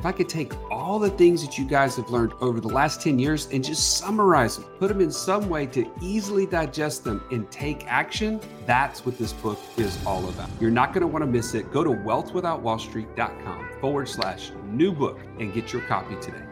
if I could take all the things that you guys have learned over the last 10 years and just summarize them, put them in some way to easily digest them and take action, that's what this book is all about. You're not going to want to miss it. Go to wealthwithoutwallstreet.com forward slash new book and get your copy today.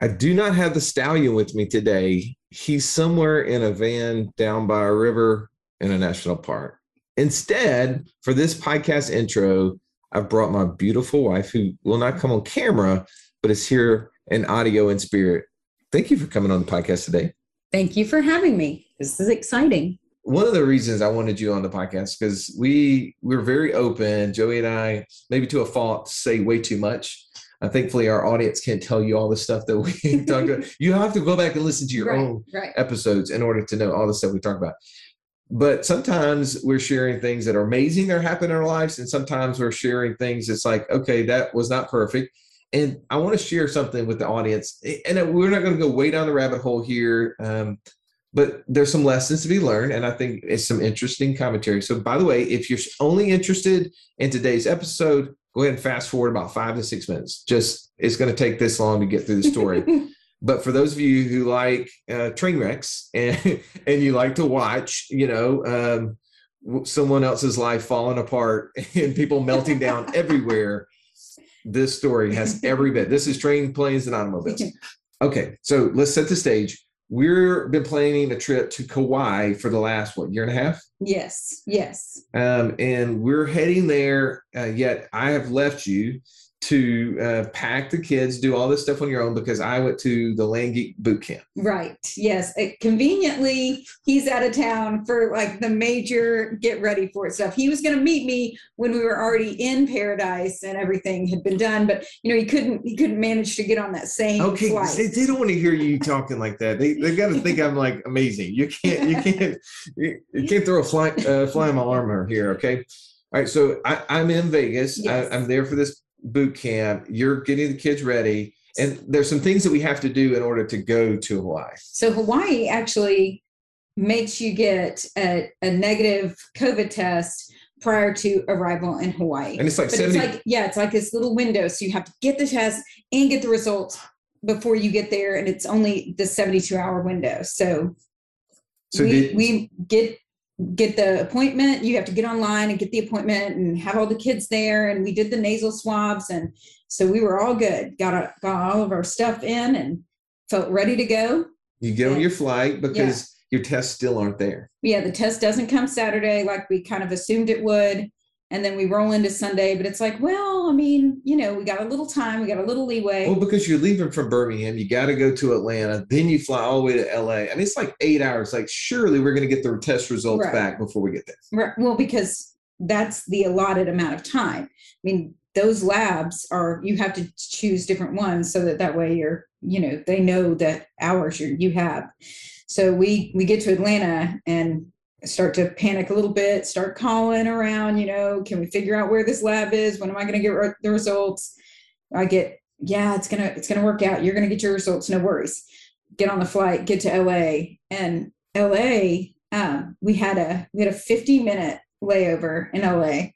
I do not have the stallion with me today. He's somewhere in a van down by a river in a national park. Instead, for this podcast intro, I've brought my beautiful wife who will not come on camera, but is here in audio and spirit. Thank you for coming on the podcast today. Thank you for having me. This is exciting. One of the reasons I wanted you on the podcast because we we're very open. Joey and I, maybe to a fault, say way too much. Uh, thankfully, our audience can't tell you all the stuff that we talk about. You have to go back and listen to your right, own right. episodes in order to know all the stuff we talk about but sometimes we're sharing things that are amazing that happen in our lives and sometimes we're sharing things it's like okay that was not perfect. And i want to share something with the audience and we're not going to go way down the rabbit hole here um, but there's some lessons to be learned and i think it's some interesting commentary. So by the way if you're only interested in today's episode go ahead and fast forward about five to six minutes. Just it's going to take this long to get through the story But for those of you who like uh, train wrecks and, and you like to watch, you know, um, someone else's life falling apart and people melting down everywhere, this story has every bit. This is train planes and automobiles. Okay, so let's set the stage. We've been planning a trip to Kauai for the last what year and a half. Yes, yes. Um, and we're heading there. Uh, yet I have left you to uh, pack the kids, do all this stuff on your own because I went to the Land Geek boot camp. Right. Yes. It, conveniently, he's out of town for like the major get ready for it stuff. He was going to meet me when we were already in paradise and everything had been done, but you know he couldn't. He couldn't manage to get on that same. Okay, flight. They, they don't want to hear you talking like that. They they got to think I'm like amazing. You can't you can't you, you can't throw a fly uh, fly in my armor here. Okay. All right, so I, I'm in Vegas. Yes. I, I'm there for this boot camp. You're getting the kids ready, and there's some things that we have to do in order to go to Hawaii. So Hawaii actually makes you get a, a negative COVID test prior to arrival in Hawaii. And it's like but 70 it's like yeah, it's like this little window. So you have to get the test and get the results before you get there, and it's only the 72 hour window. So, So we, did- we get get the appointment. You have to get online and get the appointment and have all the kids there. And we did the nasal swabs and so we were all good. Got, got all of our stuff in and felt ready to go. You get on your flight because your tests still aren't there. yeah the test doesn't come saturday like we kind of assumed it would and then we roll into sunday but it's like well i mean you know we got a little time we got a little leeway Well, because you're leaving from Birmingham, you got to go to Atlanta, then you fly all the way to LA. I mean, it's like eight hours. Like, surely we're going to get the test results Right. back before we get there. Right. Well, because that's the allotted amount of time. I mean, those labs are you have to choose different ones so that that way you're you know they know the hours you you have. So we we get to Atlanta and start to panic a little bit, start calling around. You know, can we figure out where this lab is? When am I going to get re- the results? I get yeah, it's gonna it's gonna work out. You're gonna get your results, no worries. Get on the flight, get to LA, and LA. Um, we had a we had a 50 minute layover in LA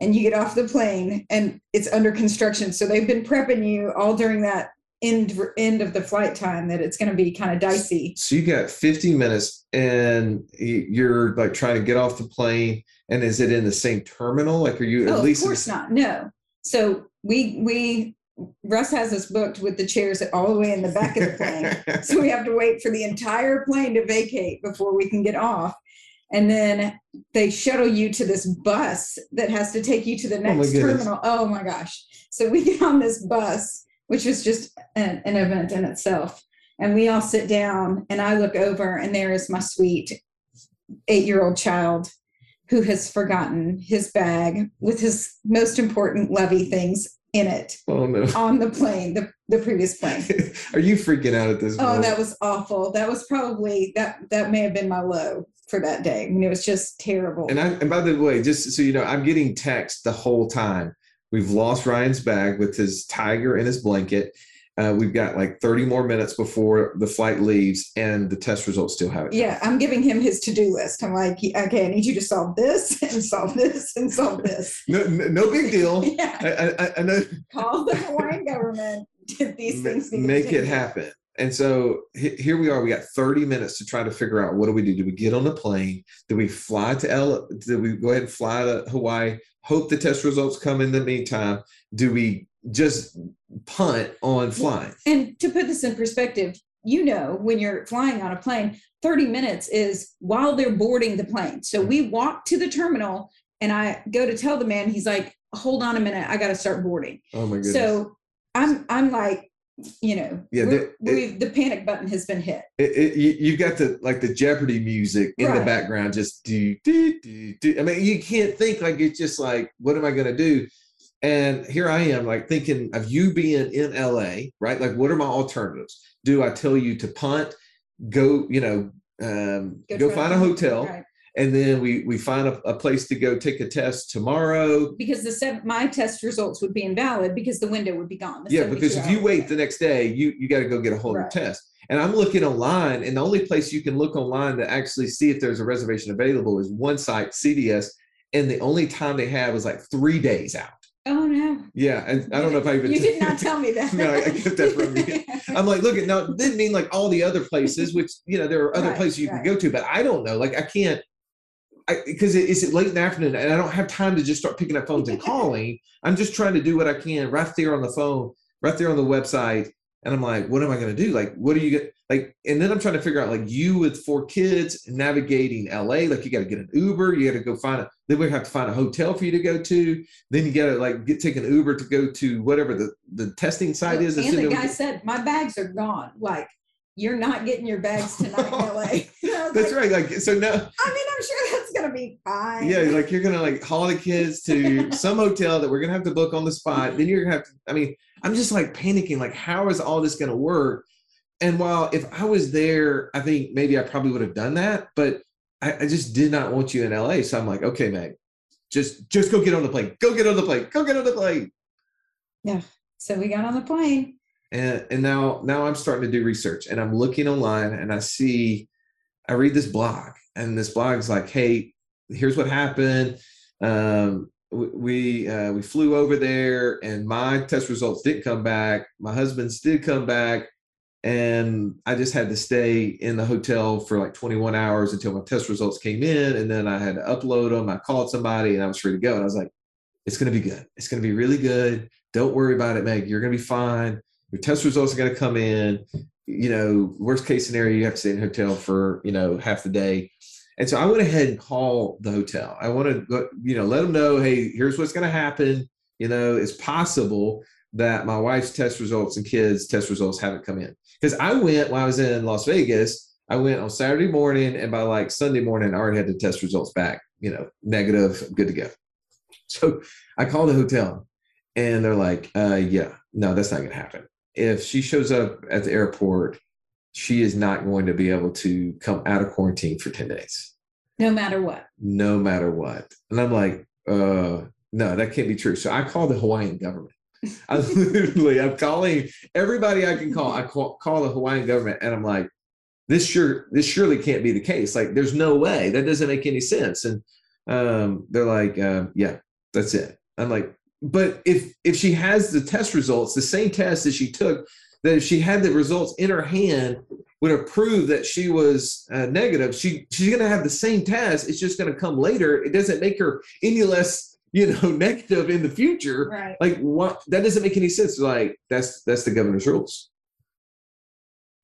and you get off the plane and it's under construction. So they've been prepping you all during that end end of the flight time that it's going to be kind of dicey. So you got 50 minutes and you're like trying to get off the plane. And is it in the same terminal? Like, are you Oh, at of least? in course the- not. No. So we we Russ has us booked with the chairs all the way in the back of the plane. so we have to wait for the entire plane to vacate before we can get off. And then they shuttle you to this bus that has to take you to the oh next goodness. terminal. Oh my gosh. So we get on this bus, which was just an, an event in itself. And we all sit down, and I look over, and there is my sweet eight year old child who has forgotten his bag with his most important lovey things in it Oh no. on the plane, the, the previous plane. Are you freaking out at this Oh, that was awful. That was probably that that may have been my low for that day. I mean, it was just terrible. And I and by the way, just so you know, I'm getting text the whole time. We've lost Ryan's bag with his tiger and his blanket. Uh, we've got like 30 more minutes before the flight leaves, and the test results still haven't. yeah, I'm giving him his to-do list. I'm like, okay, I need you to solve this and solve this and solve this. No, no, big deal. Yeah, I, I, I know. call the Hawaiian government. These things need make it taken care of. happen. And so he- here we are. We got 30 minutes to try to figure out what do we do? Do we get on the plane? Do we fly to L? Do we go ahead and fly to Hawaii? Hope the test results come in the meantime. Do we just punt on flying? And to put this in perspective, you know, when you're flying on a plane, 30 minutes is while they're boarding the plane. So we walk to the terminal and I go to tell the man, he's like, hold on a minute, I got to start boarding. Oh my goodness. So I'm, I'm like, you know, Yeah, the- we the panic button has been hit. it, it, you, have got the like the Jeopardy music in the background, just do do do do. I mean, you can't think like it's just like, what am I going to do? And here I am, like thinking of you being in LA, right? Like, what are my alternatives? Do I tell you to punt, go, you know, um, go, try find a hotel, right. And then we we find a, a place to go take a test tomorrow? Because the seven, my test results would be invalid because the window would be gone. Yeah, because if you wait the next day, you you got to go get a whole new test. And I'm looking online, and the only place you can look online to actually see if there's a reservation available is one site, CVS, and the only time they have is like three days out. Oh no. Yeah, and I don't know if I even You did not tell me that. No, I get that from you. I'm like, look at now. It didn't mean like all the other places, which you know there are other Right, places you right. can go to, but I don't know. Like I can't, because it, it's late in the afternoon, and I don't have time to just start picking up phones and calling. I'm just trying to do what I can right there on the phone, right there on the website, and I'm like, what am I going to do? Like, what are you get like? And then I'm trying to figure out like you with four kids navigating LA, like you got to get an Uber, you got to go find a. Then we have to find a hotel for you to go to. Then you got to like get take an Uber to go to whatever the the testing site is. that's And the guy said, my bags are gone. Like, you're not getting your bags tonight LA. That's like, right. Like so now, I mean, I'm sure gonna be fine. yeah, like you're gonna like haul the kids to some hotel that we're gonna have to book on the spot. Then you're gonna have to. I mean, I'm just like panicking. Like, how is all this gonna work? And while if I was there, I think maybe I probably would have done that. But I, I just did not want you in LA. So I'm like, okay, Meg, just just go get on the plane. Go get on the plane. Go get on the plane. Yeah. So we got on the plane. and and now now i'm starting to do research and i'm looking online and i see i read this blog and this blog's like hey here's what happened. Um we uh, we flew over there and my test results didn't come back. My husband's did come back and i just had to stay in the hotel for like 21 hours until my test results came in and then i had to upload them i called somebody and i was free to go. And i was like it's going to be good. It's going to be really good. Don't worry about it meg. You're going to be fine. Your test results are going to come in. You know worst case scenario you have to stay in a hotel for you know half the day and so i went ahead and called the hotel. I want to you know let them know hey here's what's going to happen. You know it's possible that my wife's test results and kids test results haven't come in. Because i went when i was in las vegas i went on saturday morning and by like sunday morning i already had the test results back you know negative good to go. So i called the hotel and they're like uh yeah no that's not going to happen. If she shows up at the airport, she is not going to be able to come out of quarantine for 10 days, No matter what. no matter what. And I'm like, uh, no, that can't be true. So I call the Hawaiian government. I literally, I'm calling everybody I can call. I call, call the Hawaiian government and I'm like, this sure, this surely can't be the case. Like, there's no way. That doesn't make any sense. And um, they're like, uh, yeah, that's it. I'm like, but if if she has the test results, the same test that she took, that if she had the results in her hand, would have proved that she was uh, negative. She she's going to have the same test. It's just going to come later. It doesn't make her any less, you know, negative in the future. Right. Like what? That doesn't make any sense. Like that's that's the governor's rules.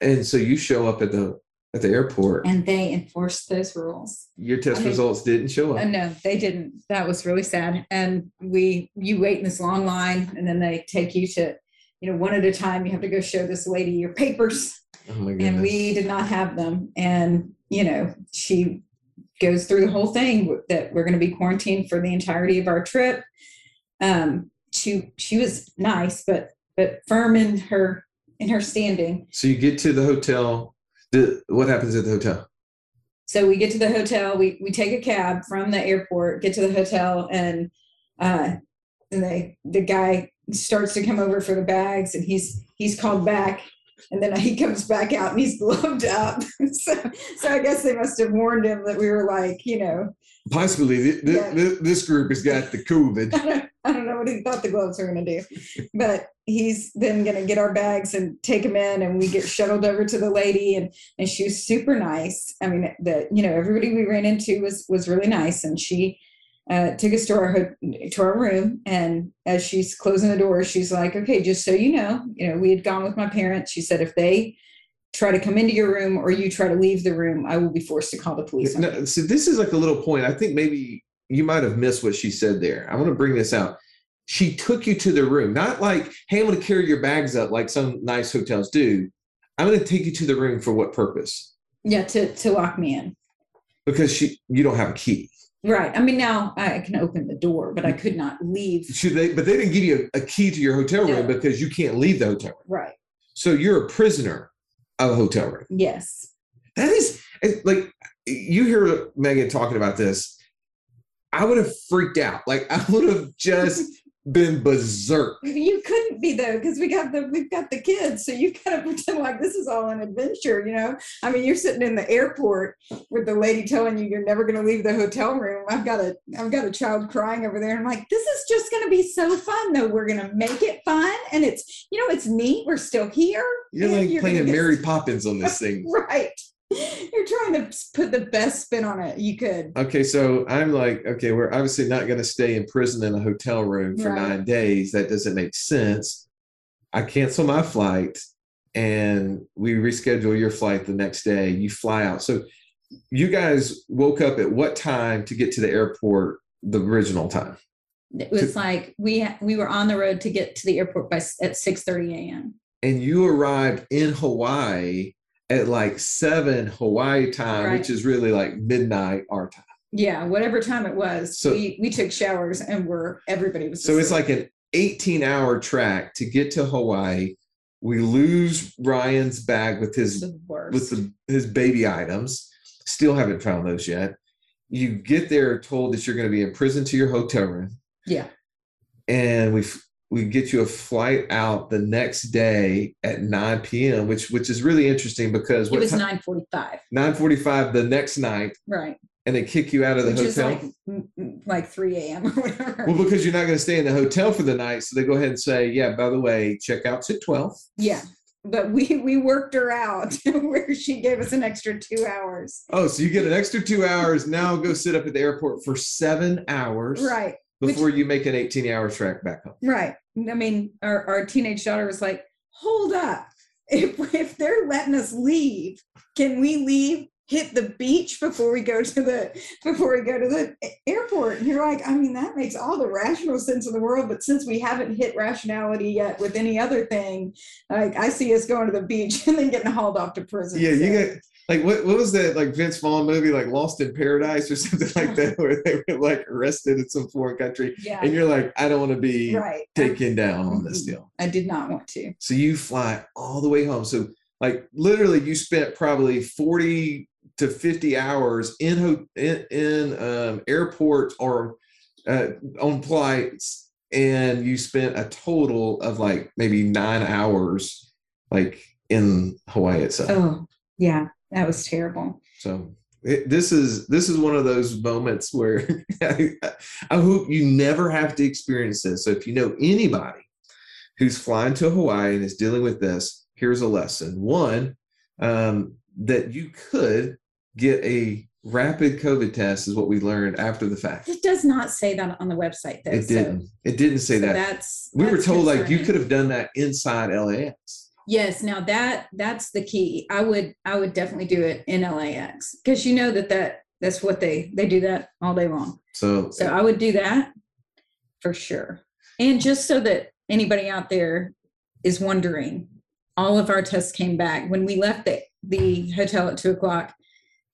And so you show up at the at the airport. And they enforced those rules. your test I mean, results didn't show Uh, up. no, they didn't. That was really sad. And we, you wait in this long line and then they take you to, you know, one at a time. You have to go show this lady your papers. Oh my and we did not have them. And, you know, she goes through the whole thing that we're going to be quarantined for the entirety of our trip. Um, she she was nice, but but firm in her in her standing. So you get to the hotel. The, what happens at the hotel? So we get to the hotel. We we take a cab from the airport, get to the hotel, and uh, and they the guy starts to come over for the bags, and he's he's called back, and then he comes back out and he's gloved up. so so I guess they must have warned him that we were like you know Possibly th- th- Yeah. th- this group has got the COVID. I don't, I don't know what he thought the gloves were going to do, but he's then going to get our bags and take them in, and we get shuttled over to the lady, and and she was super nice. I mean, the you know everybody we ran into was was really nice, and she uh, took us to our to our room, and as she's closing the door, she's like, "Okay, just so you know, you know, we had gone with my parents." She said, "If they try to come into your room or you try to leave the room, I will be forced to call the police." No, so this is like a little point. I think maybe you might have missed what she said there. I want to bring this out. She took you to the room, not like, hey, I'm going to carry your bags up like some nice hotels do. I'm going to take you to the room for what purpose? Yeah, to to lock me in. Because she, you don't have a key. Right. I mean, now I can open the door, but I mm. could not leave. Should they? But they didn't give you a, a key to your hotel room No. because you can't leave the hotel room. Right. So you're a prisoner of a hotel room. Yes. That is like you hear Megan talking about this. I would have freaked out. Like I would have just been berserk. You couldn't be though, because we got the we've got the kids, so you kind of pretend like this is all an adventure, you know. I mean, you're sitting in the airport with the lady telling you you're never going to leave the hotel room. I've got a I've got a child crying over there. I'm like, this is just going to be so fun, though. We're going to make it fun, and it's you know it's neat. We're still here. You're like gonna playing Mary Poppins on this thing. right. You're trying to put the best spin on it you could. Okay, so I'm like, okay, we're obviously not going to stay in prison in a hotel room for Right. nine days. That doesn't make sense. I cancel my flight and we reschedule your flight the next day. You fly out. So you guys woke up at what time to get to the airport the original time? It was like we we were on the road to get to the airport by s- at six thirty a.m. And you arrived in Hawaii at like seven Hawaii time, Right. which is really like midnight our time. Yeah, whatever time it was, So- we we took showers and we're everybody was. So it's like an 18 hour track to get to Hawaii. We lose Ryan's bag with his the with the, his baby items. Still haven't found those yet. You get there told that you're going to be in prison to your hotel room, yeah, and we we get you a flight out the next day at 9 p.m., which which is really interesting because it what was ti- nine forty five. 9:45 the next night, Right, and they kick you out of the which hotel. like mm, mm, like three a.m. or whatever. well, because you're not going to stay in the hotel for the night, so they go ahead and say, "Yeah, by the way, checkout's at 12." yeah, but we we worked her out where she gave us an extra two hours. Oh, so you get an extra two hours. Now go sit up at the airport for seven hours Right, which- before you make an 18 hour trek back home. right. I mean, our our teenage daughter was like, "Hold up, if if they're letting us leave, can we leave?" hit the beach before we go to the before we go to the airport and you're like i mean that makes all the rational sense in the world but since we haven't hit rationality yet with any other thing like i see us going to the beach and then getting hauled off to prison Yeah, you get like what what was that like Vince Vaughn movie like Lost in Paradise or something like that where they were like arrested in some foreign country yeah and you're like I don't want to be right taken down on this deal. i did not want to So you fly all the way home. So like literally you spent probably 40 to 50 hours in in, in um, airports or uh, on flights and you spent a total of like maybe nine hours like in Hawaii itself. oh yeah that was terrible So it, this is this is one of those moments where I, I hope you never have to experience this. So if you know anybody who's flying to Hawaii and is dealing with this, here's a lesson. One, um, that you could get a rapid COVID test is what we learned after the fact. it does not say that on the website though It didn't. It didn't say so that. that's We were that's told like you could have done that inside LAX. Yes, now that that's the key. I would I would definitely do it in LAX because you know that that that's what they they do that all day long. So, So I would do that for sure. And just so that anybody out there is wondering, all of our tests came back when we left the the hotel at two o'clock.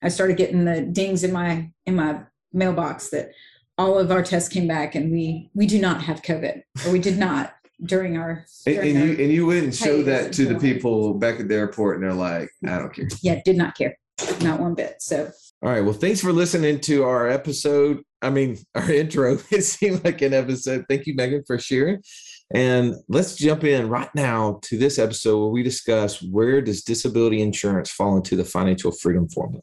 I started getting the dings in my in my mailbox that all of our tests came back and we we do not have COVID or we did not during our. And, during and our- you and you wouldn't show that to the people back at the airport, and they're like, "I don't care." yeah, did not care, not one bit. So All right. Well, thanks for listening to our episode. I mean, our intro. It seemed like an episode. Thank you, Megan, for sharing. And let's jump in right now to this episode where we discuss where does disability insurance fall into the financial freedom formula.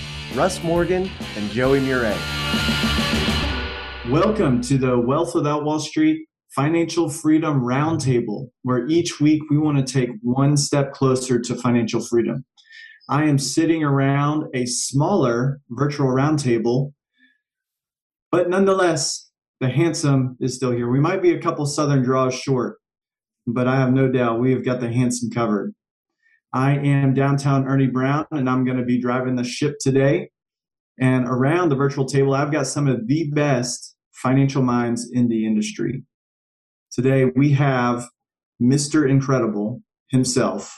Russ Morgan and Joey Mure. Welcome to the Wealth Without Wall Street Financial Freedom Roundtable, where each week we want to take one step closer to financial freedom. I am sitting around a smaller virtual roundtable, but nonetheless, the handsome is still here. We might be a couple Southern draws short, but I have no doubt we have got the handsome covered. I am downtown Ernie Brown, and I'm going to be driving the ship today. And around the virtual table, I've got some of the best financial minds in the industry. Today, we have Mr. Incredible himself,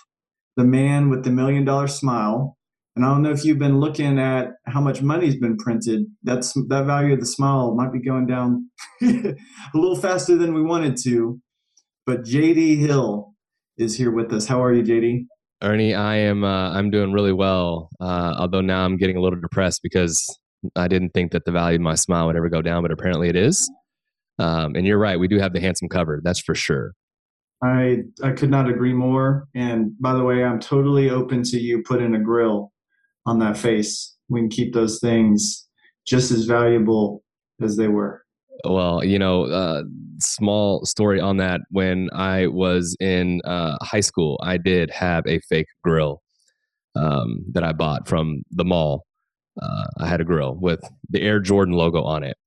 the man with the million dollar smile. And I don't know if you've been looking at how much money's been printed. That's that value of the smile might be going down a little faster than we wanted to. But JD Hill is here with us. How are you, JD? Ernie, I am uh, I'm doing really well. Uh, although now I'm getting a little depressed because I didn't think that the value of my smile would ever go down, but apparently it is. Um, and you're right, we do have the handsome cover, That's for sure. I I could not agree more. And by the way, I'm totally open to you putting a grill on that face. We can keep those things just as valuable as they were. Well, you know, uh, small story on that. When I was in uh, high school, I did have a fake grill um, that I bought from the mall. Uh, I had a grill with the Air Jordan logo on it.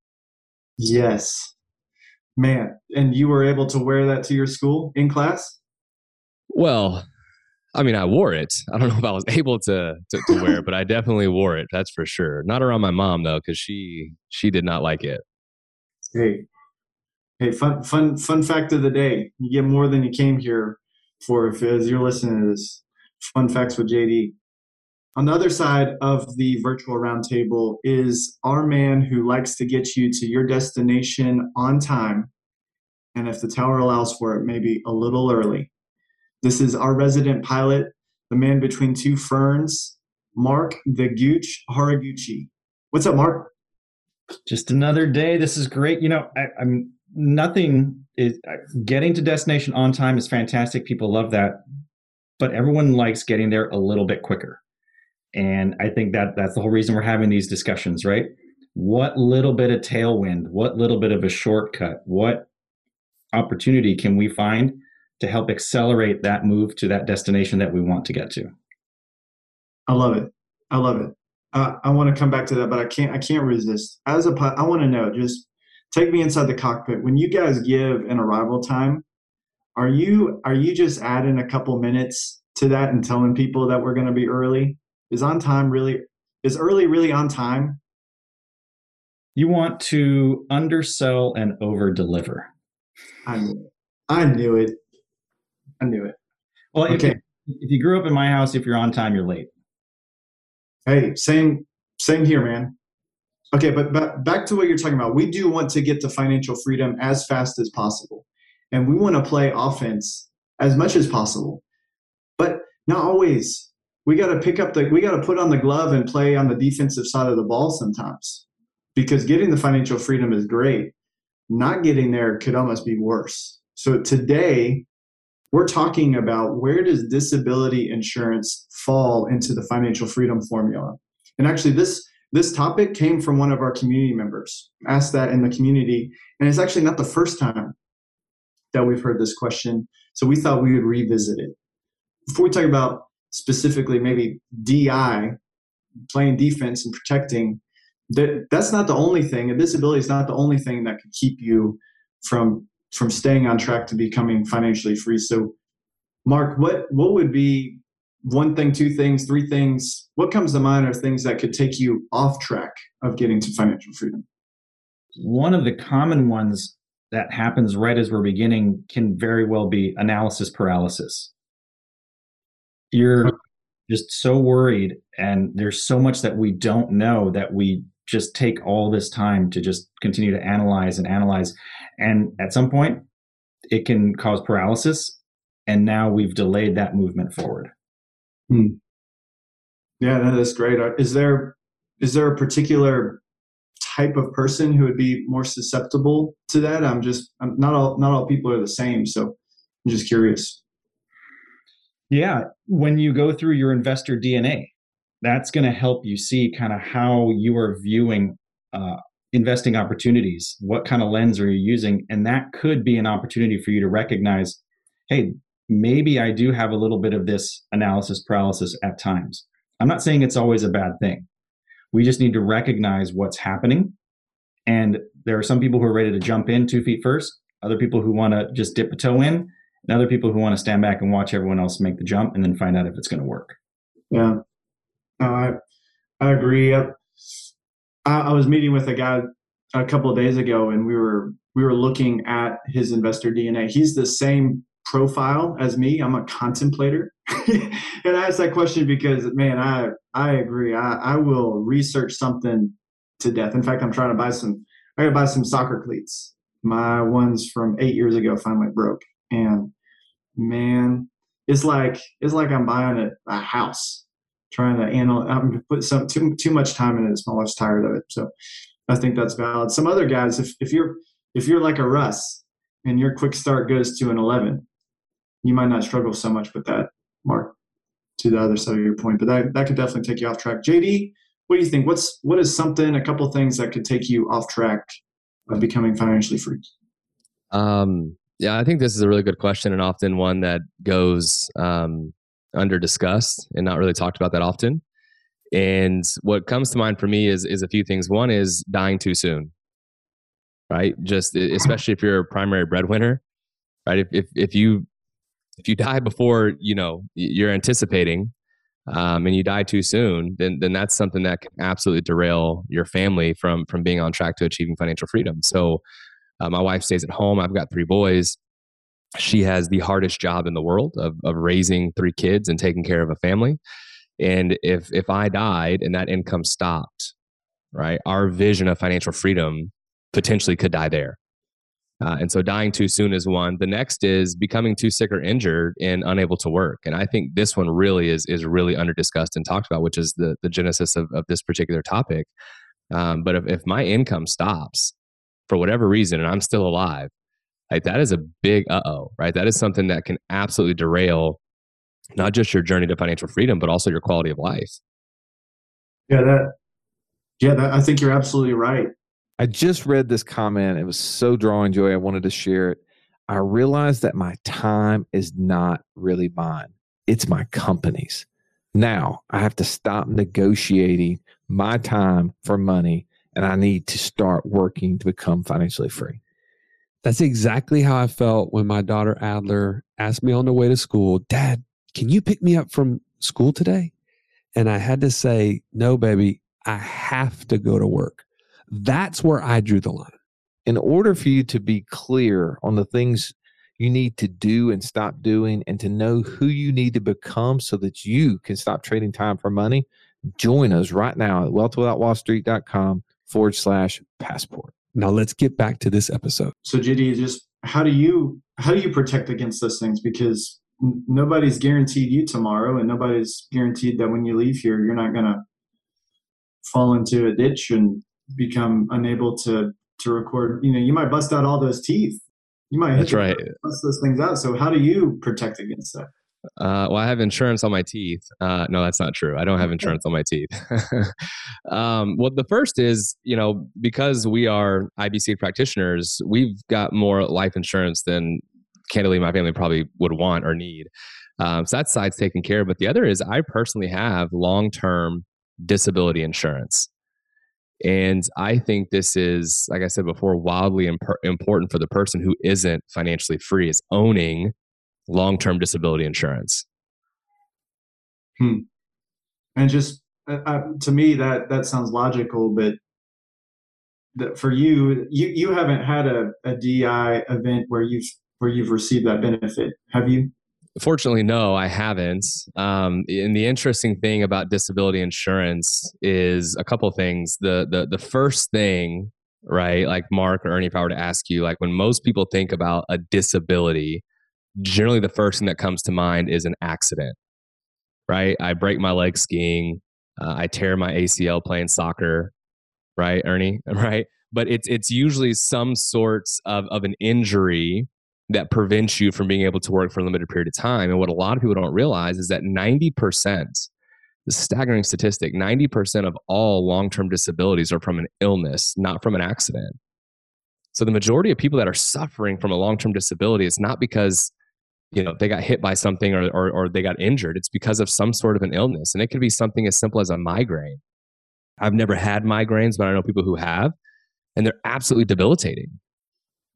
Yes. Man, and you were able to wear that to your school in class? Well, I mean, I wore it. I don't know if I was able to to, to wear it, but I definitely wore it. That's for sure. Not around my mom though, because she she did not like it. Hey. Hey, fun fun fun fact of the day. You get more than you came here for if as you're listening to this. Fun facts with JD. On the other side of the virtual roundtable is our man who likes to get you to your destination on time. And if the tower allows for it, maybe a little early. This is our resident pilot, the man between two ferns, Mark the Gooch Haraguchi. What's up, Mark? Just another day. This is great. You know, I, I'm nothing is getting to destination on time is fantastic. People love that, but everyone likes getting there a little bit quicker. And I think that that's the whole reason we're having these discussions, right? What little bit of tailwind, what little bit of a shortcut, what opportunity can we find to help accelerate that move to that destination that we want to get to? I love it. I love it. Uh, I want to come back to that, but I can't. I can't resist. As a, I want to know. Just take me inside the cockpit. When you guys give an arrival time, are you are you just adding a couple minutes to that and telling people that we're going to be early? Is on time really? Is early really on time? You want to undersell and over deliver. I knew it. I knew it. I knew it. Well, if, Okay. if you grew up in my house, if you're on time, you're late. Hey, same same here, man. Okay, but ba- back to what you're talking about. We do want to get to financial freedom as fast as possible, and we want to play offense as much as possible, but not always. We got to pick up the. We got to put on the glove and play on the defensive side of the ball sometimes, because getting the financial freedom is great. Not getting there could almost be worse. So today, we're talking about where does disability insurance fall into the financial freedom formula and actually this this topic came from one of our community members asked that in the community and it's actually not the first time that we've heard this question so we thought we would revisit it before we talk about specifically maybe di playing defense and protecting that that's not the only thing. And disability is not the only thing that could keep you from from staying on track to becoming financially free. So, Mark, what what would be one thing, two things, three things? What comes to mind are things that could take you off track of getting to financial freedom? One of the common ones that happens right as we're beginning can very well be analysis paralysis. You're just so worried, and there's so much that we don't know that we just take all this time to just continue to analyze and analyze. And at some point, it can cause paralysis. And now we've delayed that movement forward. Hmm. Yeah, no, that's great. Is there is there a particular type of person who would be more susceptible to that? I'm just I'm, not all not all people are the same, so I'm just curious. Yeah, when you go through your investor DNA, that's going to help you see kind of how you are viewing uh, investing opportunities. What kind of lens are you using? And that could be an opportunity for you to recognize, hey, maybe I do have a little bit of this analysis paralysis at times. I'm not saying it's always a bad thing. We just need to recognize what's happening. And there are some people who are ready to jump in two feet first, other people who want to just dip a toe in, and other people who want to stand back and watch everyone else make the jump and then find out if it's going to work. Yeah. I, I agree. I, I was meeting with a guy a couple of days ago and we were we were looking at his investor DNA. He's the same profile as me. I'm a contemplator. and I asked that question because man, I I agree. I, I will research something to death. In fact, I'm trying to buy some I gotta buy some soccer cleats. My ones from eight years ago finally broke. And man, it's like it's like I'm buying a, a house. Trying to analyze I'm put some too too much time in it. My wife's tired of it. So I think that's valid. Some other guys, if if you're if you're like a Russ and your quick start goes to an 11, you might not struggle so much with that, Mark, to the other side of your point. But that, that could definitely take you off track. JD, what do you think? What's what is something, a couple things that could take you off track of becoming financially free? Um, yeah, I think this is a really good question and often one that goes um, under discussed and not really talked about that often. And what comes to mind for me is is a few things. One is dying too soon, right? Just especially if you're a primary breadwinner, right? If if, if you if you die before you know you're anticipating um, and you die too soon then then that's something that can absolutely derail your family from from being on track to achieving financial freedom so uh, my wife stays at home i've got three boys she has the hardest job in the world of, of raising three kids and taking care of a family and if if i died and that income stopped right our vision of financial freedom potentially could die there uh, and so dying too soon is one. The next is becoming too sick or injured and unable to work. And I think this one really is is really under discussed and talked about, which is the the genesis of, of this particular topic. Um, but if, if my income stops for whatever reason and I'm still alive, like that is a big uh oh, right? That is something that can absolutely derail not just your journey to financial freedom, but also your quality of life. Yeah, that yeah, that, I think you're absolutely right. I just read this comment. It was so drawing joy. I wanted to share it. I realized that my time is not really mine, it's my company's. Now I have to stop negotiating my time for money and I need to start working to become financially free. That's exactly how I felt when my daughter Adler asked me on the way to school, Dad, can you pick me up from school today? And I had to say, No, baby, I have to go to work. That's where I drew the line. In order for you to be clear on the things you need to do and stop doing and to know who you need to become so that you can stop trading time for money, join us right now at wealthwithoutwallstreet.com forward slash passport. Now let's get back to this episode. So JD, just how do you how do you protect against those things? Because nobody's guaranteed you tomorrow and nobody's guaranteed that when you leave here you're not gonna fall into a ditch and become unable to to record. You know, you might bust out all those teeth. You might that's right bust those things out. So how do you protect against that? Uh, well, I have insurance on my teeth. Uh, no, that's not true. I don't have insurance on my teeth. um, well, the first is, you know, because we are IBC practitioners, we've got more life insurance than candidly my family probably would want or need. Um, so that side's taken care of. But the other is I personally have long term disability insurance. And I think this is, like I said before, wildly imp- important for the person who isn't financially free is owning long term disability insurance. Hmm. And just uh, uh, to me, that that sounds logical, but that for you, you you haven't had a, a DI event where you've where you've received that benefit, have you? Fortunately, no, I haven't. Um, and the interesting thing about disability insurance is a couple things. The the the first thing, right? Like Mark or Ernie, if I were to ask you, like when most people think about a disability, generally the first thing that comes to mind is an accident, right? I break my leg skiing, uh, I tear my ACL playing soccer, right, Ernie, right? But it's it's usually some sorts of of an injury that prevents you from being able to work for a limited period of time. And what a lot of people don't realize is that 90%, the staggering statistic, 90% of all long term disabilities are from an illness, not from an accident. So the majority of people that are suffering from a long term disability, it's not because you know they got hit by something or, or, or they got injured it's because of some sort of an illness and it could be something as simple as a migraine i've never had migraines but i know people who have and they're absolutely debilitating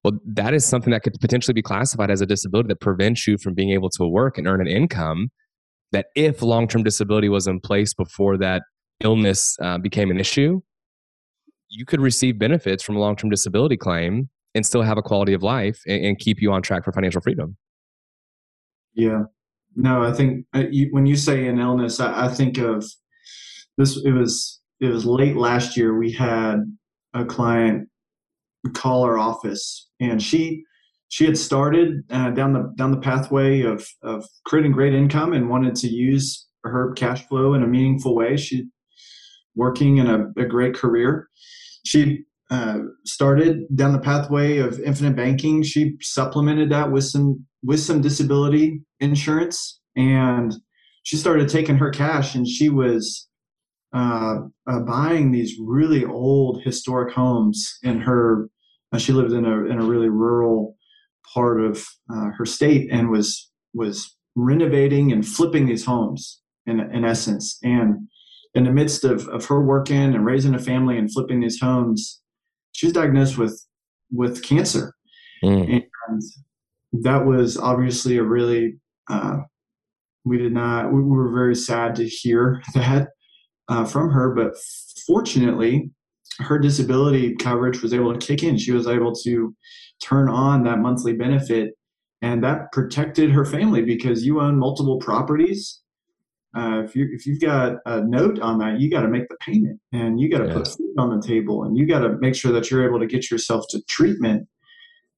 well, that is something that could potentially be classified as a disability that prevents you from being able to work and earn an income. That if long term disability was in place before that illness uh, became an issue, you could receive benefits from a long term disability claim and still have a quality of life and, and, keep you on track for financial freedom. Yeah. No, I think uh, you, when you say an illness, I, I think of this. It was it was late last year. We had a client call our office, and she she had started uh, down the down the pathway of of creating great income and wanted to use her cash flow in a meaningful way. She working in a, a great career. She uh, started down the pathway of infinite banking. She supplemented that with some with some disability insurance, and she started taking her cash, and she was uh, uh, buying these really old historic homes in her. Uh, she lived in a in a really rural part of uh, her state and was was renovating and flipping these homes in in essence. And in the midst of of her working and raising a family and flipping these homes, she was diagnosed with with cancer, mm. and that was obviously a really uh, we did not we were very sad to hear that uh, from her, but fortunately, her disability coverage was able to kick in. She was able to turn on that monthly benefit, and that protected her family because you own multiple properties. Uh, if you if you've got a note on that, you got to make the payment, and you got to put food on the table, and you got to make sure that you're able to get yourself to treatment.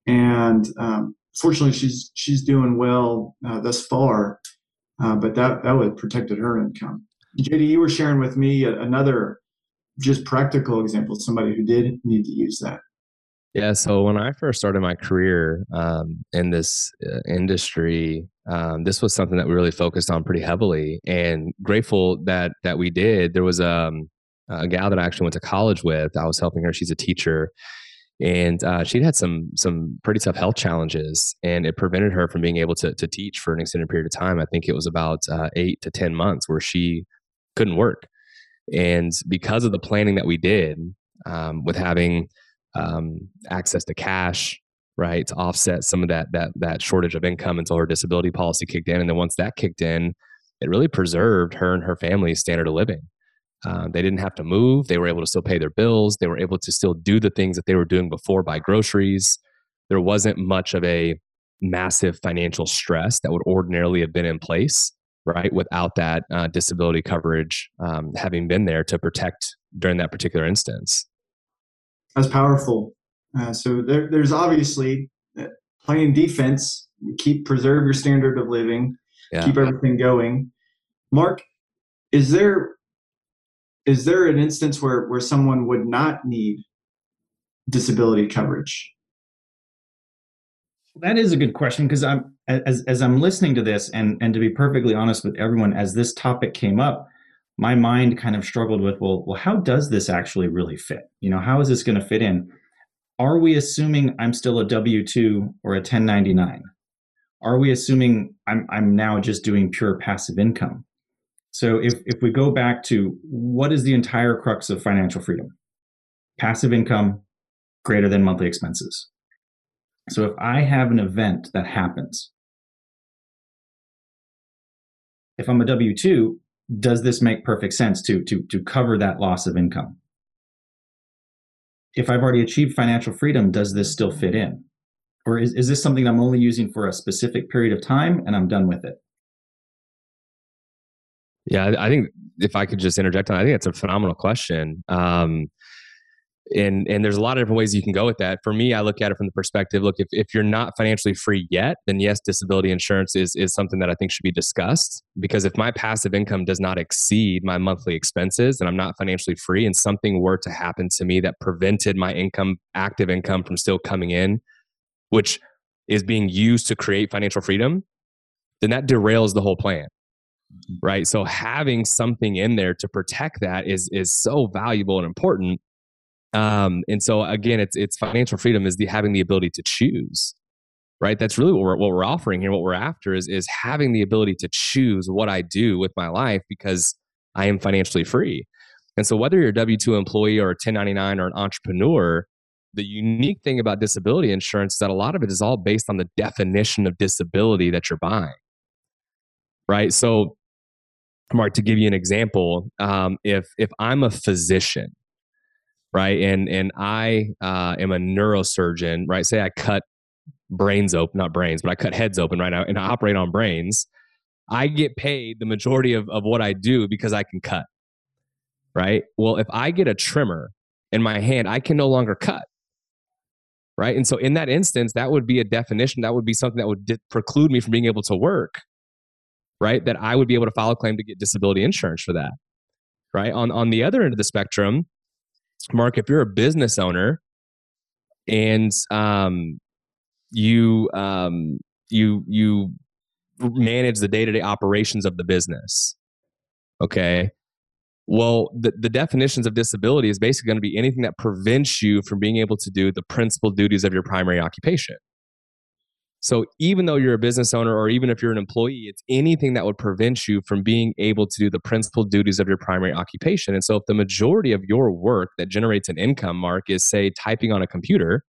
And um, fortunately, she's she's doing well uh, thus far, uh, but that that would protected her income. JD, you were sharing with me another just practical example, somebody who did need to use that. Yeah. So when I first started my career um, in this uh, industry, um, this was something that we really focused on pretty heavily, and grateful that that we did. There was um, a gal that I actually went to college with. I was helping her. She's a teacher, and uh, she'd had some some pretty tough health challenges, and it prevented her from being able to to teach for an extended period of time. I think it was about uh, eight to ten months where she couldn't work. And because of the planning that we did um, with having um, access to cash, right, to offset some of that that that shortage of income until her disability policy kicked in, and then once that kicked in, it really preserved her and her family's standard of living. Uh, they didn't have to move. They were able to still pay their bills. They were able to still do the things that they were doing before, buy groceries. There wasn't much of a massive financial stress that would ordinarily have been in place right? Without that uh, disability coverage um, having been there to protect during that particular instance. That's powerful. Uh, so there, there's obviously uh, playing defense, keep preserve your standard of living, yeah. keep everything going. Mark, is there is there an instance where where someone would not need disability coverage? That is a good question because I'm as as I'm listening to this and and to be perfectly honest with everyone as this topic came up, my mind kind of struggled with well well how does this actually really fit? You know, how is this going to fit in? Are we assuming I'm still a W2 or a 1099? Are we assuming I'm I'm now just doing pure passive income? So if if we go back to what is the entire crux of financial freedom? passive income greater than monthly expenses. So if I have an event that happens, if I'm a W 2, does this make perfect sense to, to, to cover that loss of income? If I've already achieved financial freedom, does this still fit in? Or is, is this something I'm only using for a specific period of time and I'm done with it? Yeah, I think if I could just interject on, I think it's a phenomenal question. Um, and and there's a lot of different ways you can go with that. For me, I look at it from the perspective: look, if, if you're not financially free yet, then yes, disability insurance is is something that I think should be discussed. Because if my passive income does not exceed my monthly expenses, and I'm not financially free, and something were to happen to me that prevented my income, active income, from still coming in, which is being used to create financial freedom, then that derails the whole plan mm-hmm. right so having something in there to protect that is is so valuable and important um and so again it's it's financial freedom is the having the ability to choose right? That's really what we're, what we're offering here what we're after is is having the ability to choose what i do with my life because i am financially free. And so whether you're a w2 employee or a 1099 or an entrepreneur the unique thing about disability insurance is that a lot of it is all based on the definition of disability that you're buying right? So Mark, to give you an example, um, if if I'm a physician, right, and and I uh, am a neurosurgeon, right, say I cut brains open, not brains, but I cut heads open right now, and I operate on brains, I get paid the majority of, of what I do because I can cut, right? Well, if I get a trimmer in my hand, I can no longer cut. Right. And so, in that instance, that would be a definition. That would be something that would di- preclude me from being able to work right? That I would be able to file a claim to get disability insurance for that, right? On on the other end of the spectrum, Mark, if you're a business owner and um, you um, you you manage the day to day operations of the business, okay. Well, the, the definitions of disability is basically going to be anything that prevents you from being able to do the principal duties of your primary occupation. So even though you're a business owner or even if you're an employee, it's anything that would prevent you from being able to do the principal duties of your primary occupation. And so if the majority of your work that generates an income mark is say typing on a computer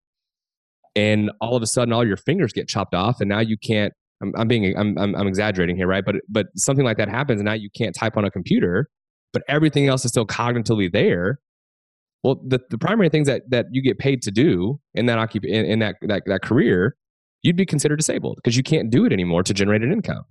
and all of a sudden all your fingers get chopped off and now you can't I'm, I'm being I'm, I'm, I'm exaggerating here, right? But but something like that happens and now you can't type on a computer, but everything else is still cognitively there. Well, the, the primary things that that you get paid to do in that occup- in, in that, that that career you'd be considered disabled because you can't do it anymore to generate an income.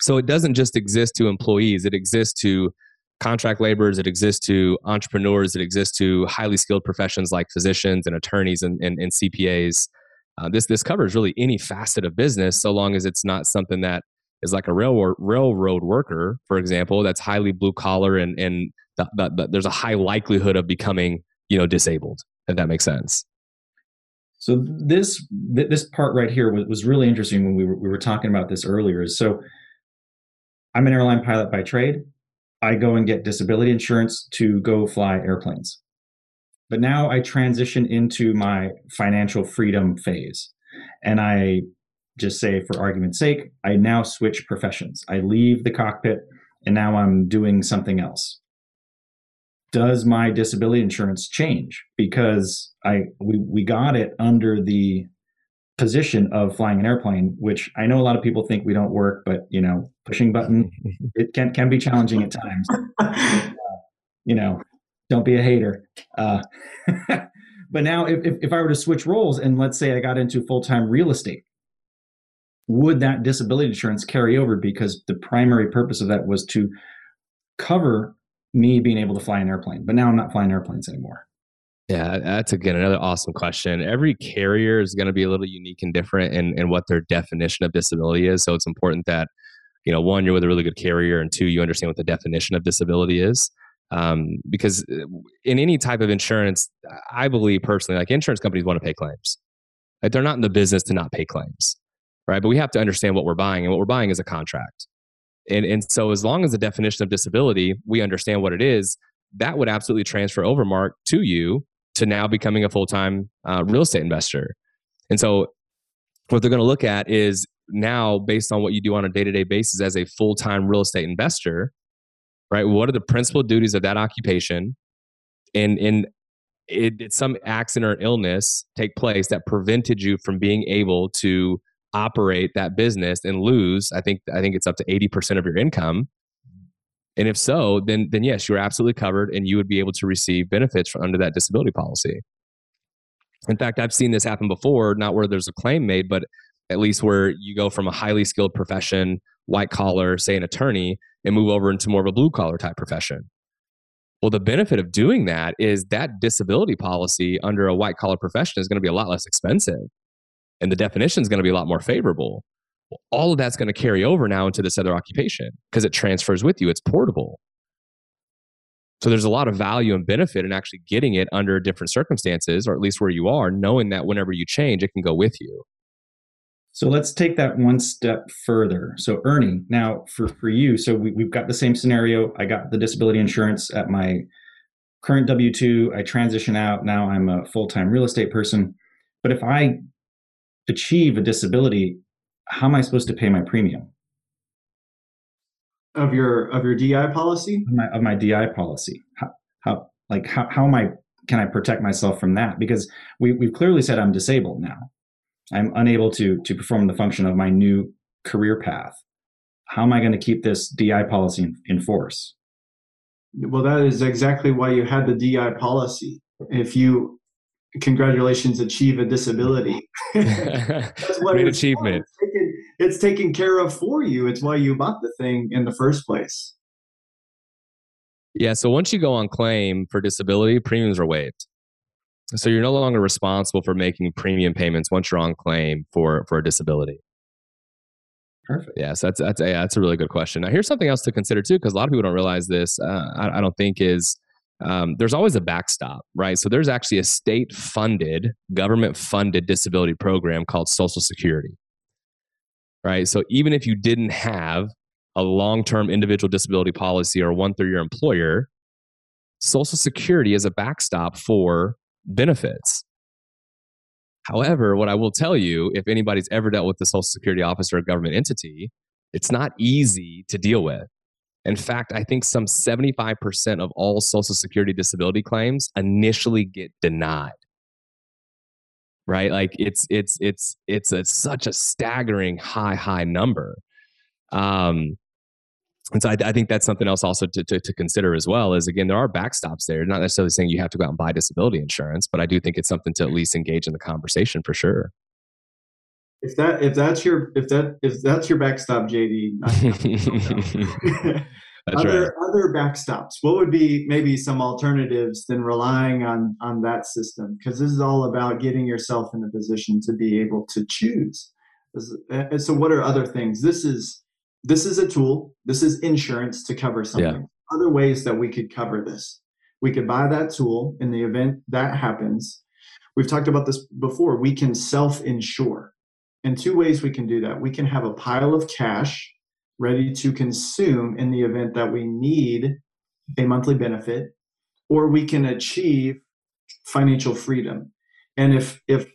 So it doesn't just exist to employees, it exists to contract laborers, it exists to entrepreneurs, it exists to highly skilled professions like physicians and attorneys and, and, and CPAs. Uh, this, this covers really any facet of business so long as it's not something that is like a railroad, railroad worker, for example, that's highly blue collar and, and the, the, the, there's a high likelihood of becoming you know disabled, if that makes sense. So this this part right here was, was really interesting when we were, we were talking about this earlier. So I'm an airline pilot by trade. I go and get disability insurance to go fly airplanes. But now I transition into my financial freedom phase. And I just say, for argument's sake, I now switch professions. I leave the cockpit and now I'm doing something else does my disability insurance change? Because i we, we got it under the position of flying an airplane which i know a lot of people think we don't work but you know pushing button it can can be challenging at times. Uh, you know don't be a hater. Uh, but now if, if, if i were to switch roles and let's say i got into full-time real estate would that disability insurance carry over? Because the primary purpose of that was to cover me being able to fly an airplane. But now I'm not flying airplanes anymore. Yeah, that's again another awesome question. Every carrier is going to be a little unique and different in, in what their definition of disability is. So it's important that, you know, one, you're with a really good carrier, and two, you understand what the definition of disability is. Um, because uh, in any type of insurance, I believe personally, like insurance companies want to pay claims. Like they're not in the business to not pay claims, right? But we have to understand what we're buying, and what we're buying is a contract. And, and so, as long as the definition of disability, we understand what it is, that would absolutely transfer over, Mark, to you to now becoming a full time uh, real estate investor. And so, what they're going to look at is now, based on what you do on a day to day basis as a full time real estate investor, right? What are the principal duties of that occupation? And, and it, it, some accident or illness take place that prevented you from being able to operate that business and lose i think i think it's up to 80% of your income. And if so then then yes you're absolutely covered and you would be able to receive benefits from under that disability policy. In fact i've seen this happen before not where there's a claim made but at least where you go from a highly skilled profession white collar say an attorney and move over into more of a blue collar type profession. Well, the benefit of doing that is that disability policy under a white collar profession is going to be a lot less expensive and the definition is going to be a lot more favorable. All of that's going to carry over now into this other occupation because it transfers with you, it's portable. So there's a lot of value and benefit in actually getting it under different circumstances, or at least where you are, knowing that whenever you change, it can go with you. So let's take that one step further. So Ernie, now for for you, so we, we've got the same scenario. I got the disability insurance at my current W two. I transition out. Now I'm a full time real estate person. But if I achieve a disability, how am I supposed to pay my premium? Of your of your DI policy? Of my, of my DI policy. How, how like how, how am I can I protect myself from that? Because we, we've clearly said I'm disabled now. I'm unable to to perform the function of my new career path. How am I going to keep this DI policy in, in force? Well, that is exactly why you had the DI policy. If you congratulations achieve a disability that's what Great achievement it's taken, it's taken care of for you it's why you bought the thing in the first place yeah so once you go on claim for disability premiums are waived so you're no longer responsible for making premium payments once you're on claim for for a disability. Perfect. Yes, that's that's a, that's a really good question. Now, here's something else to consider too, because a lot of people don't realize this. Uh, I, I, don't think is um, there's always a backstop, right? So there's actually a state-funded, government-funded disability program called Social Security, right? So even if you didn't have a long-term individual disability policy or one through your employer, Social Security is a backstop for benefits. However, what I will tell you, if anybody's ever dealt with the Social Security office or a government entity, it's not easy to deal with. In fact, I think some 75% of all Social Security disability claims initially get denied. Right? Like it's it's it's it's a, such a staggering high high number. Um, and so I, I, think that's something else also to, to, to, consider as well is again there are backstops there not necessarily saying you have to go out and buy disability insurance but i do think it's something to at least engage in the conversation for sure if that if that's your if that if that's your backstop jd other right. other backstops what would be maybe some alternatives than relying on on that system because this is all about getting yourself in a position to be able to choose and so what are other things this is this is a tool. This is insurance to cover something. Yeah. Other ways that we could cover this. We could buy that tool in the event that happens. We've talked about this before. We can self insure. In two ways, we can do that. We can have a pile of cash ready to consume in the event that we need a monthly benefit, or we can achieve financial freedom. And if, if,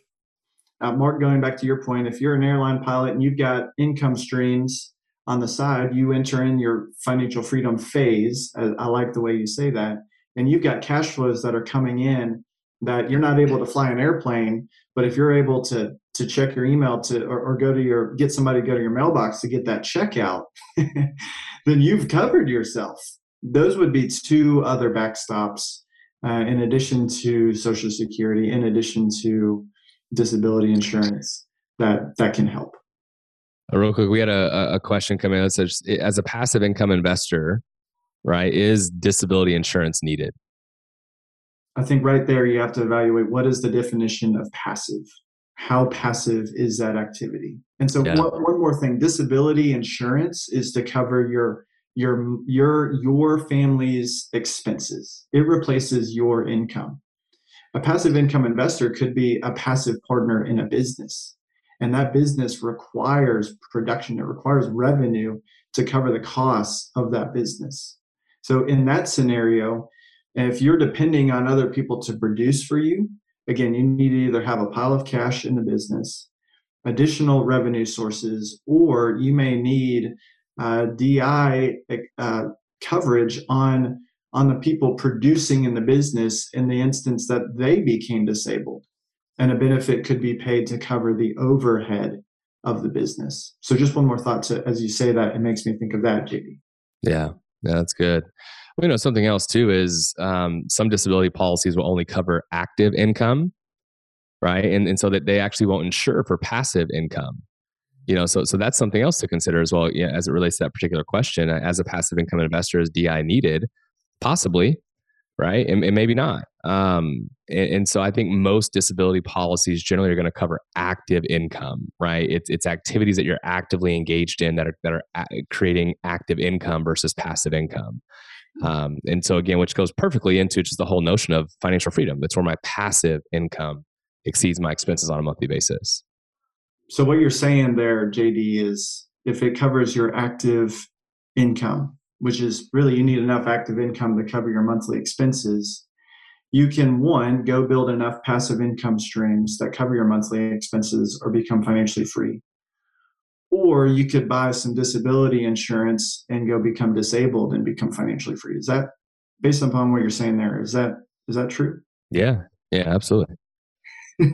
uh, Mark, going back to your point, if you're an airline pilot and you've got income streams on the side, you enter in your financial freedom phase. I, I like the way you say that. And you've got cash flows that are coming in that you're not able to fly an airplane, but if you're able to to check your email to or, or, go to your get somebody to go to your mailbox to get that check out, then you've covered yourself. Those would be two other backstops uh, in addition to Social Security, in addition to disability insurance that that can help. Uh, real quick, we had a, a question come in that says, as a passive income investor, right, is disability insurance needed? I think right there you have to evaluate what is the definition of passive. How passive is that activity? And so, yeah. one, one more thing: disability insurance is to cover your your your your family's expenses. It replaces your income. A passive income investor could be a passive partner in a business and that business requires production it requires revenue to cover the costs of that business so in that scenario if you're depending on other people to produce for you again you need to either have a pile of cash in the business additional revenue sources or you may need uh, di uh, coverage on on the people producing in the business in the instance that they became disabled. And a benefit could be paid to cover the overhead of the business. So, just one more thought to, as you say that, it makes me think of that, JD. Yeah that's good. You know, something else too is um, some disability policies will only cover active income, right? And, and so that they actually won't insure for passive income. You know so so that's something else to consider as well yeah, as it relates to that particular question as a passive income investor is di needed? Possibly right? And, and maybe not. Um, and, and, so i think most disability policies generally are going to cover active income right? It's, it's activities that you're actively engaged in that are that are creating active income versus passive income um, and so again which goes perfectly into just the whole notion of financial freedom that's where my passive income exceeds my expenses on a monthly basis so what you're saying there, JD, is if it covers your active income, which is really you need enough active income to cover your monthly expenses, you can one go build enough passive income streams that cover your monthly expenses or become financially free. Or you could buy some disability insurance and go become disabled and become financially free. Is that based upon what you're saying there? Is that is that true? Yeah. Yeah, absolutely.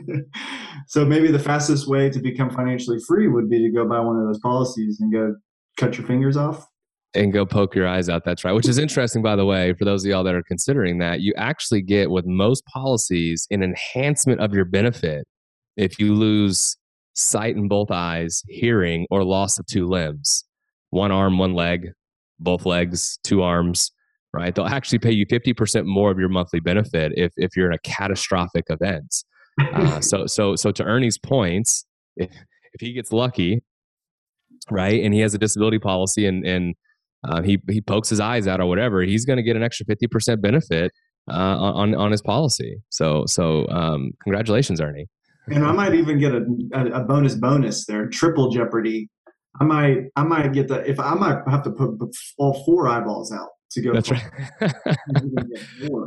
so maybe the fastest way to become financially free would be to go buy one of those policies and go cut your fingers off and go poke your eyes out. That's right. Which is interesting, by the way, for those of y'all that are considering that, you actually get with most policies an enhancement of your benefit if you lose sight in both eyes, hearing, or loss of two limbs one arm, one leg, both legs, two arms. Right, they'll actually pay you fifty percent more of your monthly benefit if if you're in a catastrophic event. Uh, so so so to Ernie's points, if, if he gets lucky, right, and he has a disability policy and and uh, he he pokes his eyes out or whatever, he's going to get an extra fifty percent benefit uh, on on his policy. So so um, congratulations, Ernie. And I might even get a, a, a bonus bonus there, triple jeopardy. I might I might get the if I might have to put all four eyeballs out to go. That's right.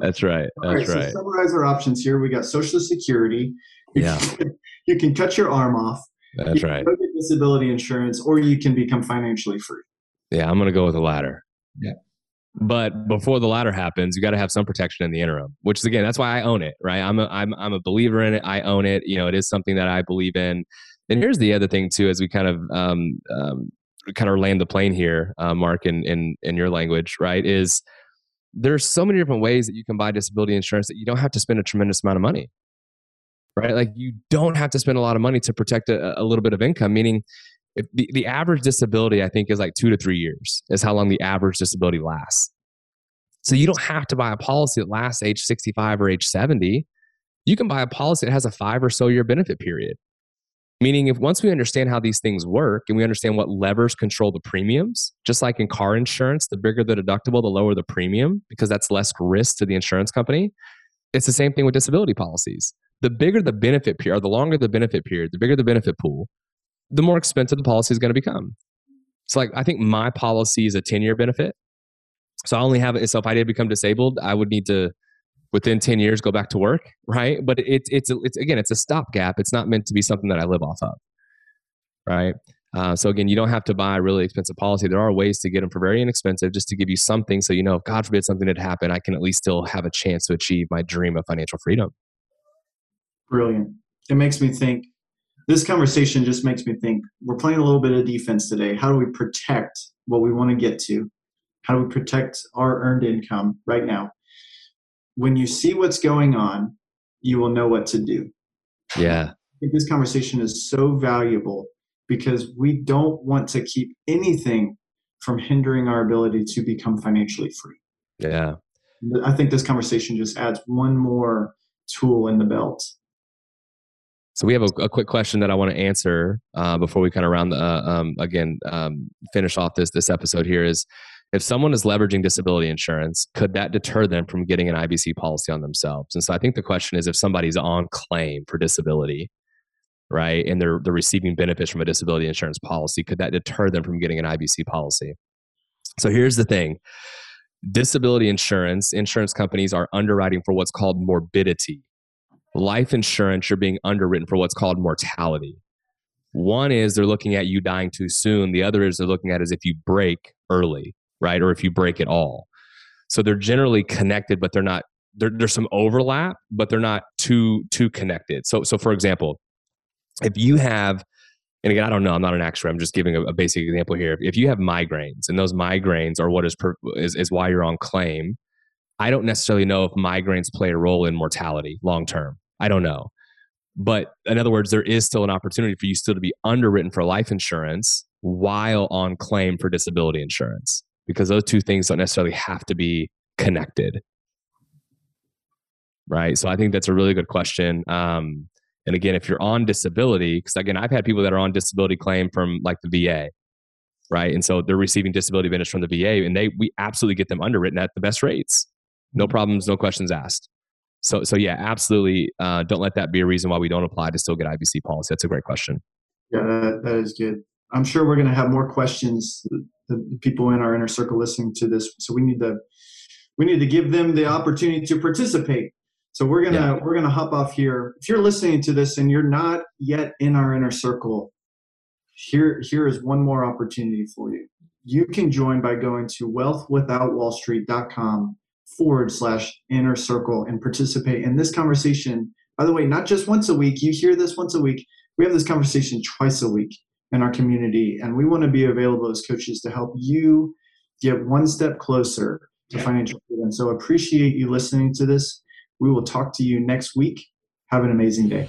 That's right. That's right. So summarize our options here. We got Social Security. You yeah. Can, you can cut your arm off. That's right. get disability insurance, or you can become financially free. Yeah, I'm going to go with the latter. Yeah. But before the latter happens, you got to have some protection in the interim. Which is again, that's why I own it, right? I'm a I'm I'm a believer in it. I own it. You know, it is something that I believe in. And here's the other thing too, as we kind of um, um, kind of land the plane here, uh, Mark, in, in in your language, right? Is there's so many different ways that you can buy disability insurance that you don't have to spend a tremendous amount of money, right? Like you don't have to spend a lot of money to protect a, a little bit of income. Meaning, if the the average disability I think is like two to three years is how long the average disability lasts. So you don't have to buy a policy that lasts age 65 or age 70. You can buy a policy that has a five or so year benefit period. Meaning, if once we understand how these things work and we understand what levers control the premiums, just like in car insurance, the bigger the deductible, the lower the premium because that's less risk to the insurance company. It's the same thing with disability policies. The bigger the benefit period, the longer the benefit period, the bigger the benefit pool, the more expensive the policy is going to become. So, like, I think my policy is a 10 year benefit. So, I only have it. So, if I did become disabled, I would need to within 10 years go back to work right but it's it's it's again it's a stopgap it's not meant to be something that i live off of right uh, so again you don't have to buy a really expensive policy there are ways to get them for very inexpensive just to give you something so you know if god forbid something did happen i can at least still have a chance to achieve my dream of financial freedom brilliant it makes me think this conversation just makes me think we're playing a little bit of defense today how do we protect what we want to get to how do we protect our earned income right now when you see what's going on, you will know what to do. Yeah. I think this conversation is so valuable because we don't want to keep anything from hindering our ability to become financially free. Yeah. I think this conversation just adds one more tool in the belt. So we have a, a quick question that I want to answer uh, before we kind of round the uh, um, again um, finish off this this episode. Here is if someone is leveraging disability insurance, could that deter them from getting an IBC policy on themselves? And so I think the question is if somebody's on claim for disability, right, and they're they're receiving benefits from a disability insurance policy, could that deter them from getting an IBC policy? So here's the thing. Disability insurance, insurance companies are underwriting for what's called morbidity. Life insurance, you're being underwritten for what's called mortality. One is they're looking at you dying too soon. The other is they're looking at is if you break early right? Or if you break at all. So they're generally connected, but they're not. There, there's some overlap, but they're not too too connected. So so for example, if you have and again, I don't know. I'm not an actuary. I'm just giving a, a, basic example here. If you have migraines, and those migraines are what is, per, is is why you're on claim, I don't necessarily know if migraines play a role in mortality long term. I don't know. But in other words, there is still an opportunity for you still to be underwritten for life insurance while on claim for disability insurance because those two things don't necessarily have to be connected. Right. So I think that's a really good question. Um, and again, if you're on disability, because again, I've had people that are on disability claim from like the VA, right? And so they're receiving disability benefits from the VA, and they we absolutely get them underwritten at the best rates, no mm-hmm. problems, no questions asked. So so yeah, absolutely. Uh, don't let that be a reason why we don't apply to still get IBC policy. That's a great question. Yeah, that, that is good. I'm sure we're going to have more questions. The, the people in our inner circle listening to this, so we need to we need to give them the opportunity to participate so we're gonna yeah. we're gonna hop off here. If you're listening to this and you're not yet in our inner circle, here here is one more opportunity for you. You can join by going to wealthwithoutwallstreet.com forward slash inner circle and participate in this conversation. By the way, not just once a week. You hear this once a week. We have this conversation twice a week in our community, and we want to be available as coaches to help you get one step closer to financial freedom. So appreciate you listening to this. We will talk to you next week. Have an amazing day.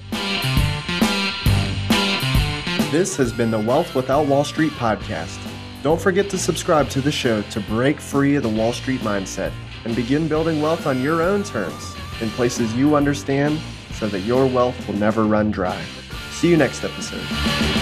This has been the Wealth Without Wall Street podcast. Don't forget to subscribe to the show to break free of the Wall Street mindset and begin building wealth on your own terms in places you understand so that your wealth will never run dry. See you next episode.